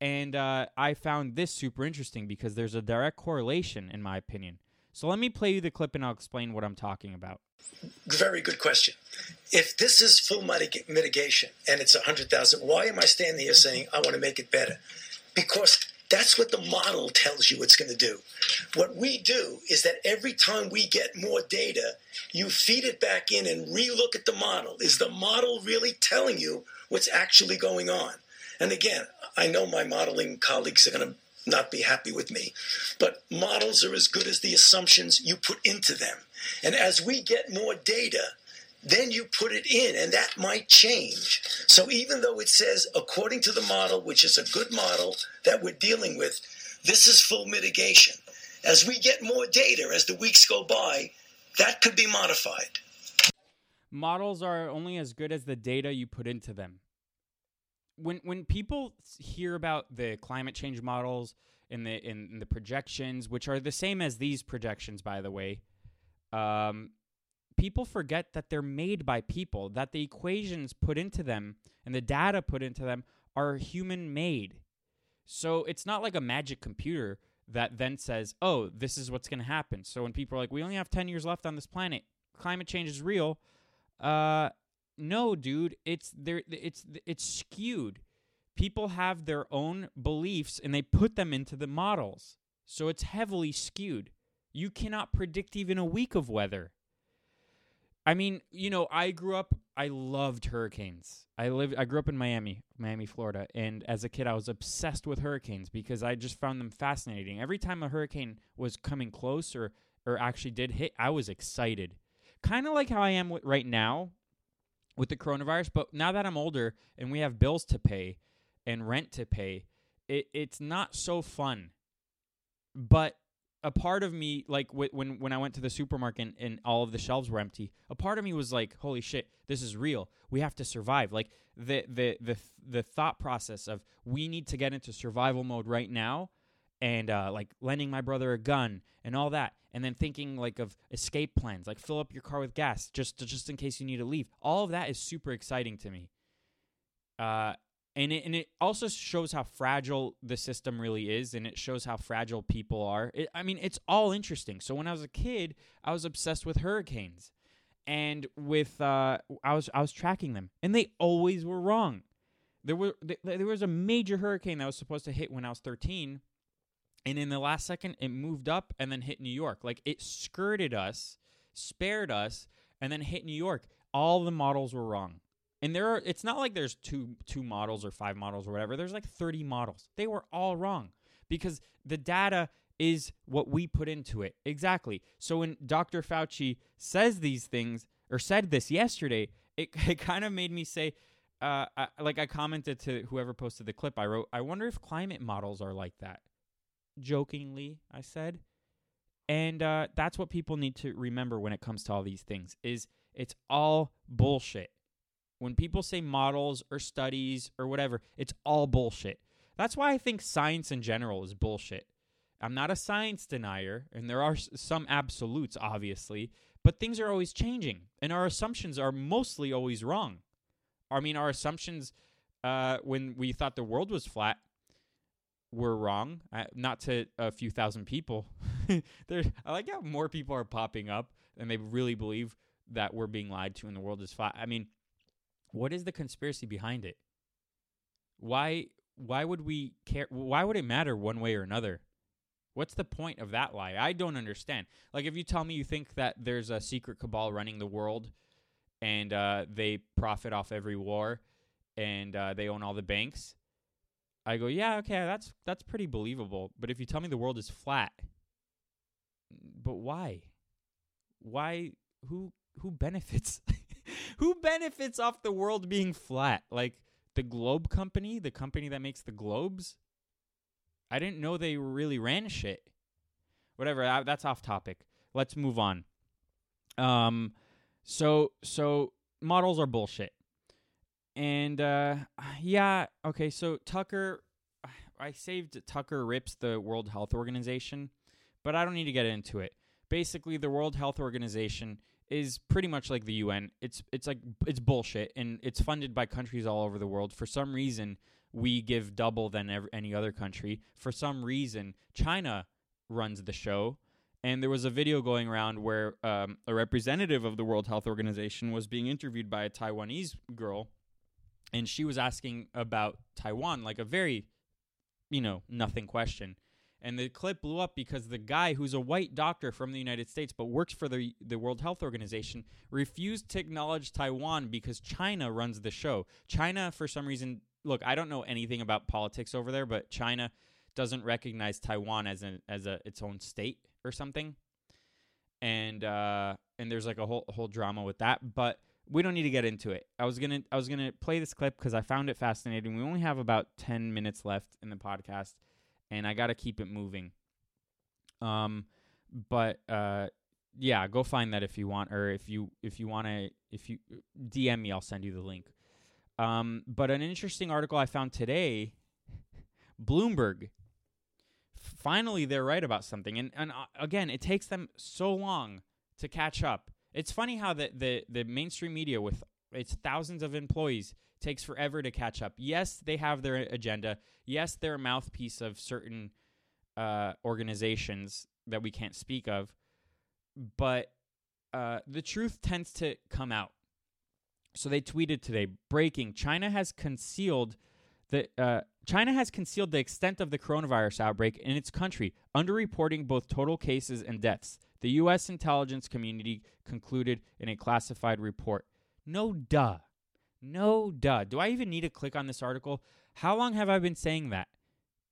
And uh, I found this super interesting because there's a direct correlation, in my opinion. So let me play you the clip and I'll explain what I'm talking about. Very good question. If this is full mitig- mitigation and it's 100,000, why am I standing here saying I want to make it better? Because that's what the model tells you it's going to do. What we do is that every time we get more data, you feed it back in and relook at the model. Is the model really telling you what's actually going on? And again, I know my modeling colleagues are going to not be happy with me, but models are as good as the assumptions you put into them. And as we get more data, then you put it in, and that might change. So even though it says, according to the model, which is a good model that we're dealing with, this is full mitigation. As we get more data as the weeks go by, that could be modified. Models are only as good as the data you put into them. When when people hear about the climate change models and the in, the projections, which are the same as these projections, by the way, um, people forget that they're made by people, that the equations put into them and the data put into them are human made. So it's not like a magic computer that then says, oh, this is what's going to happen. So when people are like, we only have 10 years left on this planet, climate change is real. Uh, no, dude, it's there. It's it's skewed. People have their own beliefs and they put them into the models. So it's heavily skewed. You cannot predict even a week of weather. I mean, you know, I grew up. I loved hurricanes. I lived. I grew up in Miami, Miami, Florida, and as a kid, I was obsessed with hurricanes because I just found them fascinating. Every time a hurricane was coming close or or actually did hit, I was excited. Kind of like how I am with, right now with the coronavirus. But now that I'm older and we have bills to pay and rent to pay, it, it's not so fun. But a part of me, like wh- when when I went to the supermarket and, and all of the shelves were empty, a part of me was like, "Holy shit, this is real. We have to survive." Like the the the the thought process of we need to get into survival mode right now, and uh, like lending my brother a gun and all that, and then thinking like of escape plans, like fill up your car with gas just just in case you need to leave. All of that is super exciting to me. Uh, and it, and it also shows how fragile the system really is and it shows how fragile people are. It, i mean it's all interesting. So when i was a kid i was obsessed with hurricanes and with uh, i was i was tracking them and they always were wrong. There were there was a major hurricane that was supposed to hit when i was 13 and in the last second it moved up and then hit new york. Like it skirted us spared us and then hit new york. All the models were wrong and there are it's not like there's two two models or five models or whatever. There's like 30 models. They were all wrong because the data is what we put into it. Exactly. So when Dr. Fauci says these things or said this yesterday, it, it kind of made me say, uh, I, like I commented to whoever posted the clip, I wrote, I wonder if climate models are like that. Jokingly, I said. And uh, that's what people need to remember when it comes to all these things is it's all bullshit. When people say models or studies or whatever, it's all bullshit. That's why I think science in general is bullshit. I'm not a science denier, and there are some absolutes, obviously, but things are always changing, and our assumptions are mostly always wrong. I mean, our assumptions uh, when we thought the world was flat were wrong. Uh, not to a few thousand people. I like how more people are popping up, and they really believe that we're being lied to, and the world is flat. I mean, what is the conspiracy behind it? Why why would we care why would it matter one way or another? What's the point of that lie? I don't understand. Like if you tell me you think that there's a secret cabal running the world and uh, they profit off every war and uh, they own all the banks, I go, yeah, okay, that's that's pretty believable. But if you tell me the world is flat, but why? Why? Who who benefits? Who benefits off the world being flat? Like the Globe Company, the company that makes the globes? I didn't know they really ran shit. Whatever, that's off topic. Let's move on. Um so so models are bullshit. And uh yeah, okay, so Tucker I saved Tucker Rips the World Health Organization, but I don't need to get into it. Basically, the World Health Organization is pretty much like the UN. It's it's like it's bullshit, and it's funded by countries all over the world. For some reason, we give double than every, any other country. For some reason, China runs the show. And there was a video going around where um, a representative of the World Health Organization was being interviewed by a Taiwanese girl, and she was asking about Taiwan, like a very, you know, nothing question and the clip blew up because the guy who's a white doctor from the United States but works for the the World Health Organization refused to acknowledge Taiwan because China runs the show. China for some reason, look, I don't know anything about politics over there, but China doesn't recognize Taiwan as a as a its own state or something. And uh and there's like a whole whole drama with that, but we don't need to get into it. I was gonna I was gonna play this clip because I found it fascinating. We only have about ten minutes left in the podcast, and I got to keep it moving. Um, but uh, yeah, go find that if you want, or if you if you want to, if you DM me, I'll send you the link. Um, but an interesting article I found today, Bloomberg. Finally, they're right about something, and and uh, again, it takes them so long to catch up. It's funny how the the the mainstream media with its thousands of employees takes forever to catch up. Yes, they have their agenda. Yes, they're a mouthpiece of certain uh, organizations that we can't speak of, but uh, the truth tends to come out. So they tweeted today: "Breaking: China has concealed the uh, China has concealed the extent of the coronavirus outbreak in its country, underreporting both total cases and deaths." The U.S. intelligence community concluded in a classified report. No duh. No duh. Do I even need to click on this article? How long have I been saying that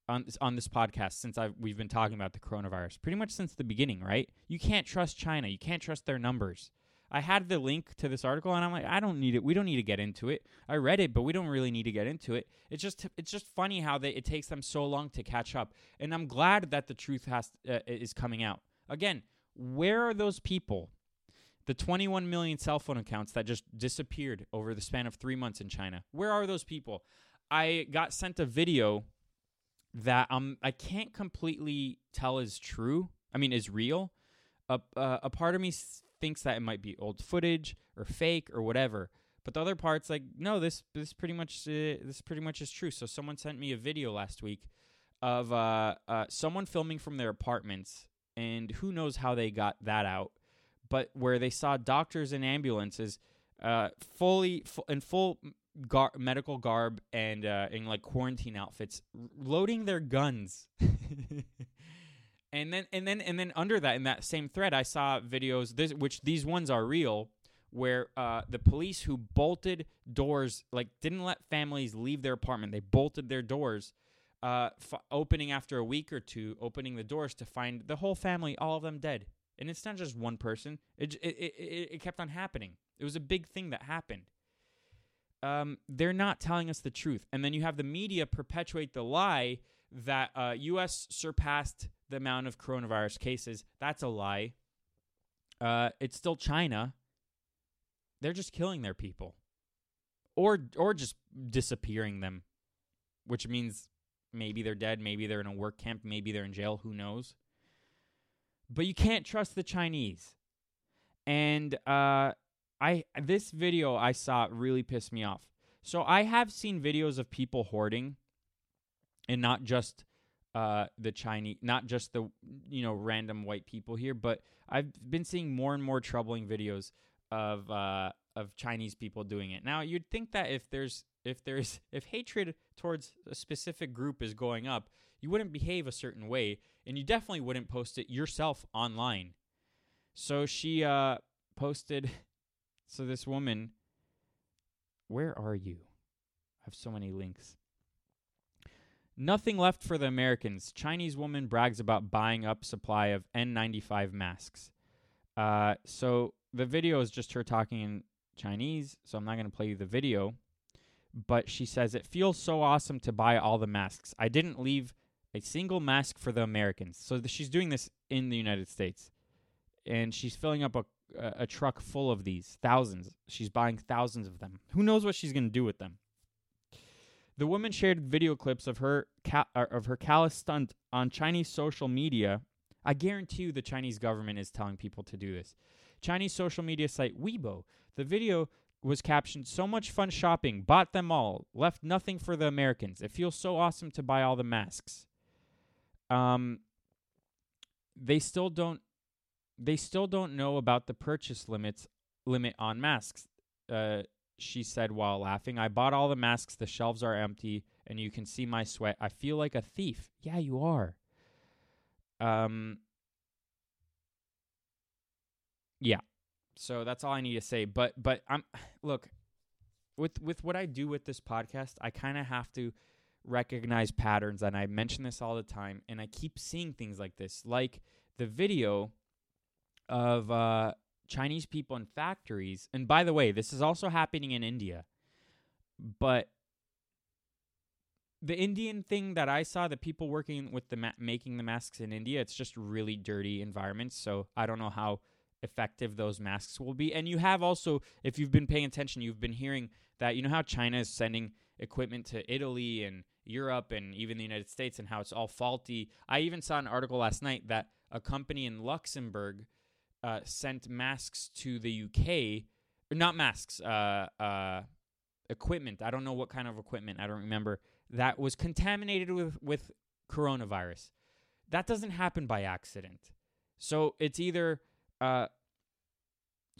on this, on this podcast since I've, we've been talking about the coronavirus? Pretty much since the beginning, right? You can't trust China. You can't trust their numbers. I had the link to this article and I'm like, I don't need it. We don't need to get into it. I read it, but we don't really need to get into it. It's just it's just funny how they, it takes them so long to catch up. And I'm glad that the truth has uh, is coming out. Again, where are those people the 21 million cell phone accounts that just disappeared over the span of three months in China. Where are those people? I got sent a video that um I can't completely tell is true. I mean, is real. A uh, a part of me thinks that it might be old footage or fake or whatever. But the other part's like, no, this this pretty much uh, this pretty much is true. So someone sent me a video last week of uh, uh, someone filming from their apartments, and who knows how they got that out, but where they saw doctors and ambulances uh, fully fu- in full gar- medical garb and uh, in like quarantine outfits, loading their guns. and then and then and then under that in that same thread, I saw videos this which these ones are real. Where uh, the police who bolted doors, like didn't let families leave their apartment, they bolted their doors uh, f- opening after a week or two, opening the doors to find the whole family, all of them dead. And it's not just one person. It it it, it, kept on happening. It was a big thing that happened. Um, they're not telling us the truth, and then you have the media perpetuate the lie that uh, U.S. surpassed the amount of coronavirus cases. That's a lie. Uh, it's still China. They're just killing their people, or or just disappearing them, which means Maybe they're dead. Maybe they're in a work camp. Maybe they're in jail. Who knows? But you can't trust the Chinese. And uh, I this video I saw really pissed me off. So I have seen videos of people hoarding, and not just uh, the Chinese, not just the you know random white people here, but I've been seeing more and more troubling videos of uh, of Chinese people doing it. Now you'd think that if there's if there's if hatred towards a specific group is going up, you wouldn't behave a certain way, and you definitely wouldn't post it yourself online. So she uh, posted. So this woman, where are you? I have so many links. Nothing left for the Americans. Chinese woman brags about buying up supply of N95 masks. Uh, so the video is just her talking in Chinese, so I'm not going to play you the video. But she says, It feels so awesome to buy all the masks. I didn't leave a single mask for the Americans. So she's doing this in the United States. And she's filling up a, a, truck full of these, thousands. She's buying thousands of them. Who knows what she's going to do with them? The woman shared video clips of her uh, of her callous stunt on Chinese social media. I guarantee you the Chinese government is telling people to do this. Chinese social media site Weibo. The video was captioned so much fun shopping, bought them all, left nothing for the Americans. It feels so awesome to buy all the masks. Um they still don't they still don't know about the purchase limits limit on masks. Uh she said while laughing, I bought all the masks, the shelves are empty, and you can see my sweat. I feel like a thief. Yeah, you are. Um Yeah. So that's all I need to say. But but I'm look, with with what I do with this podcast, I kind of have to recognize patterns and I mention this all the time and I keep seeing things like this. Like the video of uh Chinese people in factories. And by the way, this is also happening in India. But the Indian thing that I saw, the people working with the ma- making the masks in India, it's just really dirty environments. So I don't know how effective those masks will be. And you have also, if you've been paying attention, you've been hearing that you know how China is sending equipment to Italy and Europe and even the United States and how it's all faulty. I even saw an article last night that a company in Luxembourg uh, sent masks to the UK, not masks, uh, uh, equipment. I don't know what kind of equipment. I don't remember. That was contaminated with with coronavirus. That doesn't happen by accident. So it's either uh,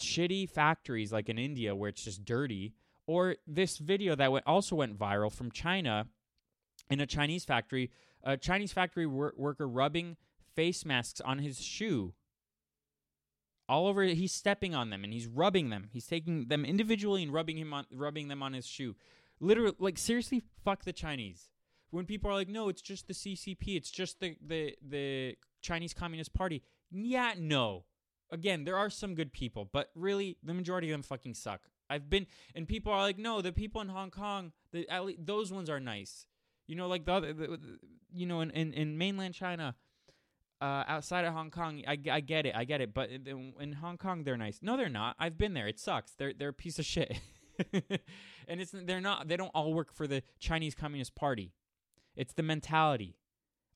shitty factories like in India where it's just dirty, or this video that went, also went viral from China in a Chinese factory. A Chinese factory wor- worker rubbing face masks on his shoe. All over he's stepping on them and he's rubbing them. He's taking them individually and rubbing him on rubbing them on his shoe. Literally like seriously fuck the chinese. When people are like no it's just the ccp it's just the the the chinese communist party. Yeah no. Again there are some good people but really the majority of them fucking suck. I've been and people are like no the people in hong kong the at least, those ones are nice you know like the other the, you know in, in in mainland china uh, outside of Hong Kong, I, I get it, I get it. But in, in Hong Kong, they're nice. No, they're not. I've been there. It sucks. They're they're a piece of shit. and it's they're not. They don't all work for the Chinese Communist Party. It's the mentality.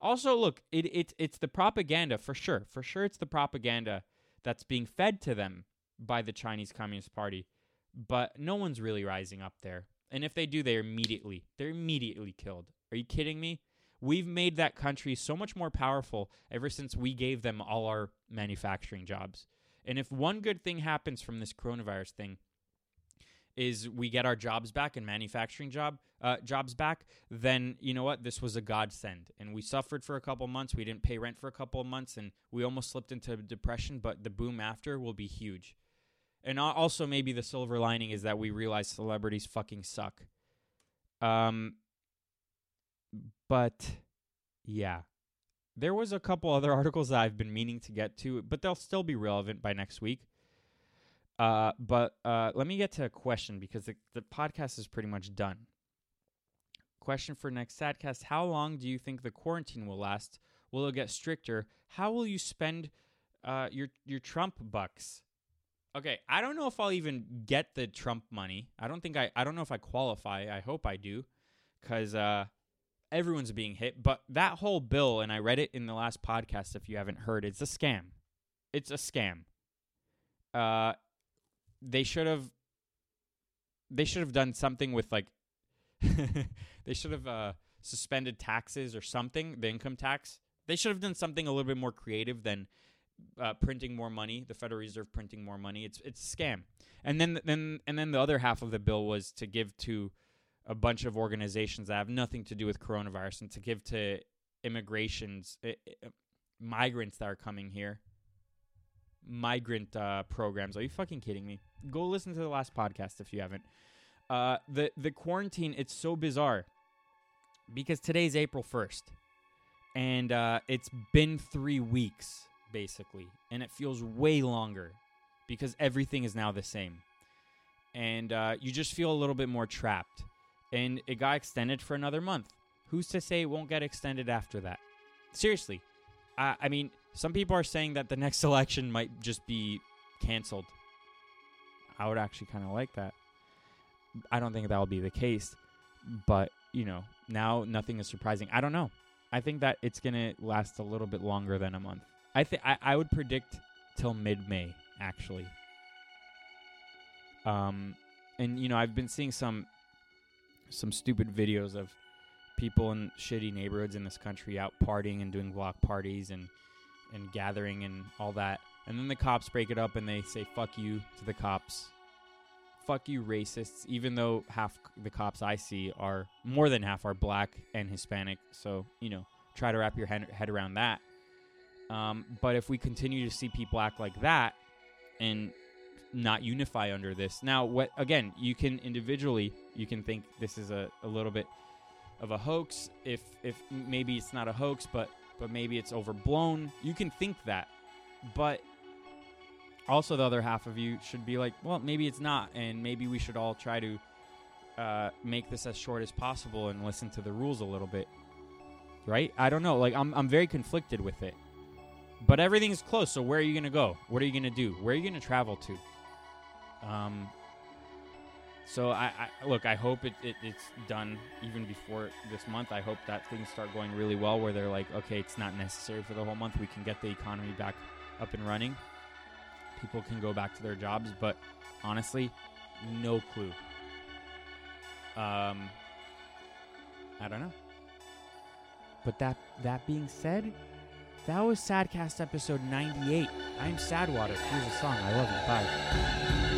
Also, look, it, it it's the propaganda for sure. For sure, it's the propaganda that's being fed to them by the Chinese Communist Party. But no one's really rising up there. And if they do, they're immediately they're immediately killed. Are you kidding me? We've made that country so much more powerful ever since we gave them all our manufacturing jobs. And if one good thing happens from this coronavirus thing, is we get our jobs back and manufacturing job uh, jobs back, then you know what? This was a godsend. And we suffered for a couple months. We didn't pay rent for a couple of months, and we almost slipped into depression. But the boom after will be huge. And also maybe the silver lining is that we realize celebrities fucking suck. Um, but yeah, there was a couple other articles that I've been meaning to get to, but they'll still be relevant by next week. Uh, but uh, let me get to a question because the, the podcast is pretty much done. Question for next Sadcast How long do you think the quarantine will last? Will it get stricter? How will you spend uh, your, your Trump bucks? Okay, I don't know if I'll even get the Trump money. I don't think I, I don't know if I qualify. I hope I do because uh, everyone's being hit. But that whole bill, and I read it in the last podcast if you haven't heard, it's a scam. It's a scam. Uh, they should have they should have done something with like they should have uh, suspended taxes or something the income tax they should have done something a little bit more creative than uh, printing more money the federal reserve printing more money it's it's a scam and then then and then the other half of the bill was to give to a bunch of organizations that have nothing to do with coronavirus and to give to immigrations uh, migrants that are coming here migrant uh, programs. Are you fucking kidding me? Go listen to the last podcast if you haven't. Uh, the the quarantine it's so bizarre because today's April first, and uh, it's been three weeks basically, and it feels way longer because everything is now the same, and uh, you just feel a little bit more trapped. And it got extended for another month. Who's to say it won't get extended after that? Seriously, I, I mean, some people are saying that the next election might just be canceled. I would actually kind of like that. I don't think that will be the case, but you know, now nothing is surprising. I don't know. I think that it's gonna last a little bit longer than a month. I think I would predict till mid-May actually. Um, and you know, I've been seeing some some stupid videos of people in shitty neighborhoods in this country out partying and doing block parties and and gathering and all that. And then the cops break it up and they say fuck you to the cops. Fuck you racists even though half the cops I see are more than half are black and Hispanic. So, you know, try to wrap your head, head around that. Um, but if we continue to see people act like that and not unify under this. Now, what again, you can individually you can think this is a, a little bit of a hoax if if maybe it's not a hoax but but maybe it's overblown. You can think that. But also the other half of you should be like well maybe it's not and maybe we should all try to uh, make this as short as possible and listen to the rules a little bit. Right? I don't know. Like i'm, I'm very conflicted with it. But everything's close so where are you gonna go? What are you gonna do? Where are you gonna travel to um so I, I look. I hope it, it, it's done even before this month. I hope that things start going really well, where they're like, okay, it's not necessary for the whole month. We can get the economy back up and running. People can go back to their jobs, but honestly, no clue. Um, I don't know. But that that being said, that was Sadcast episode 98. I'm Sadwater. Here's a song. I love you. Bye.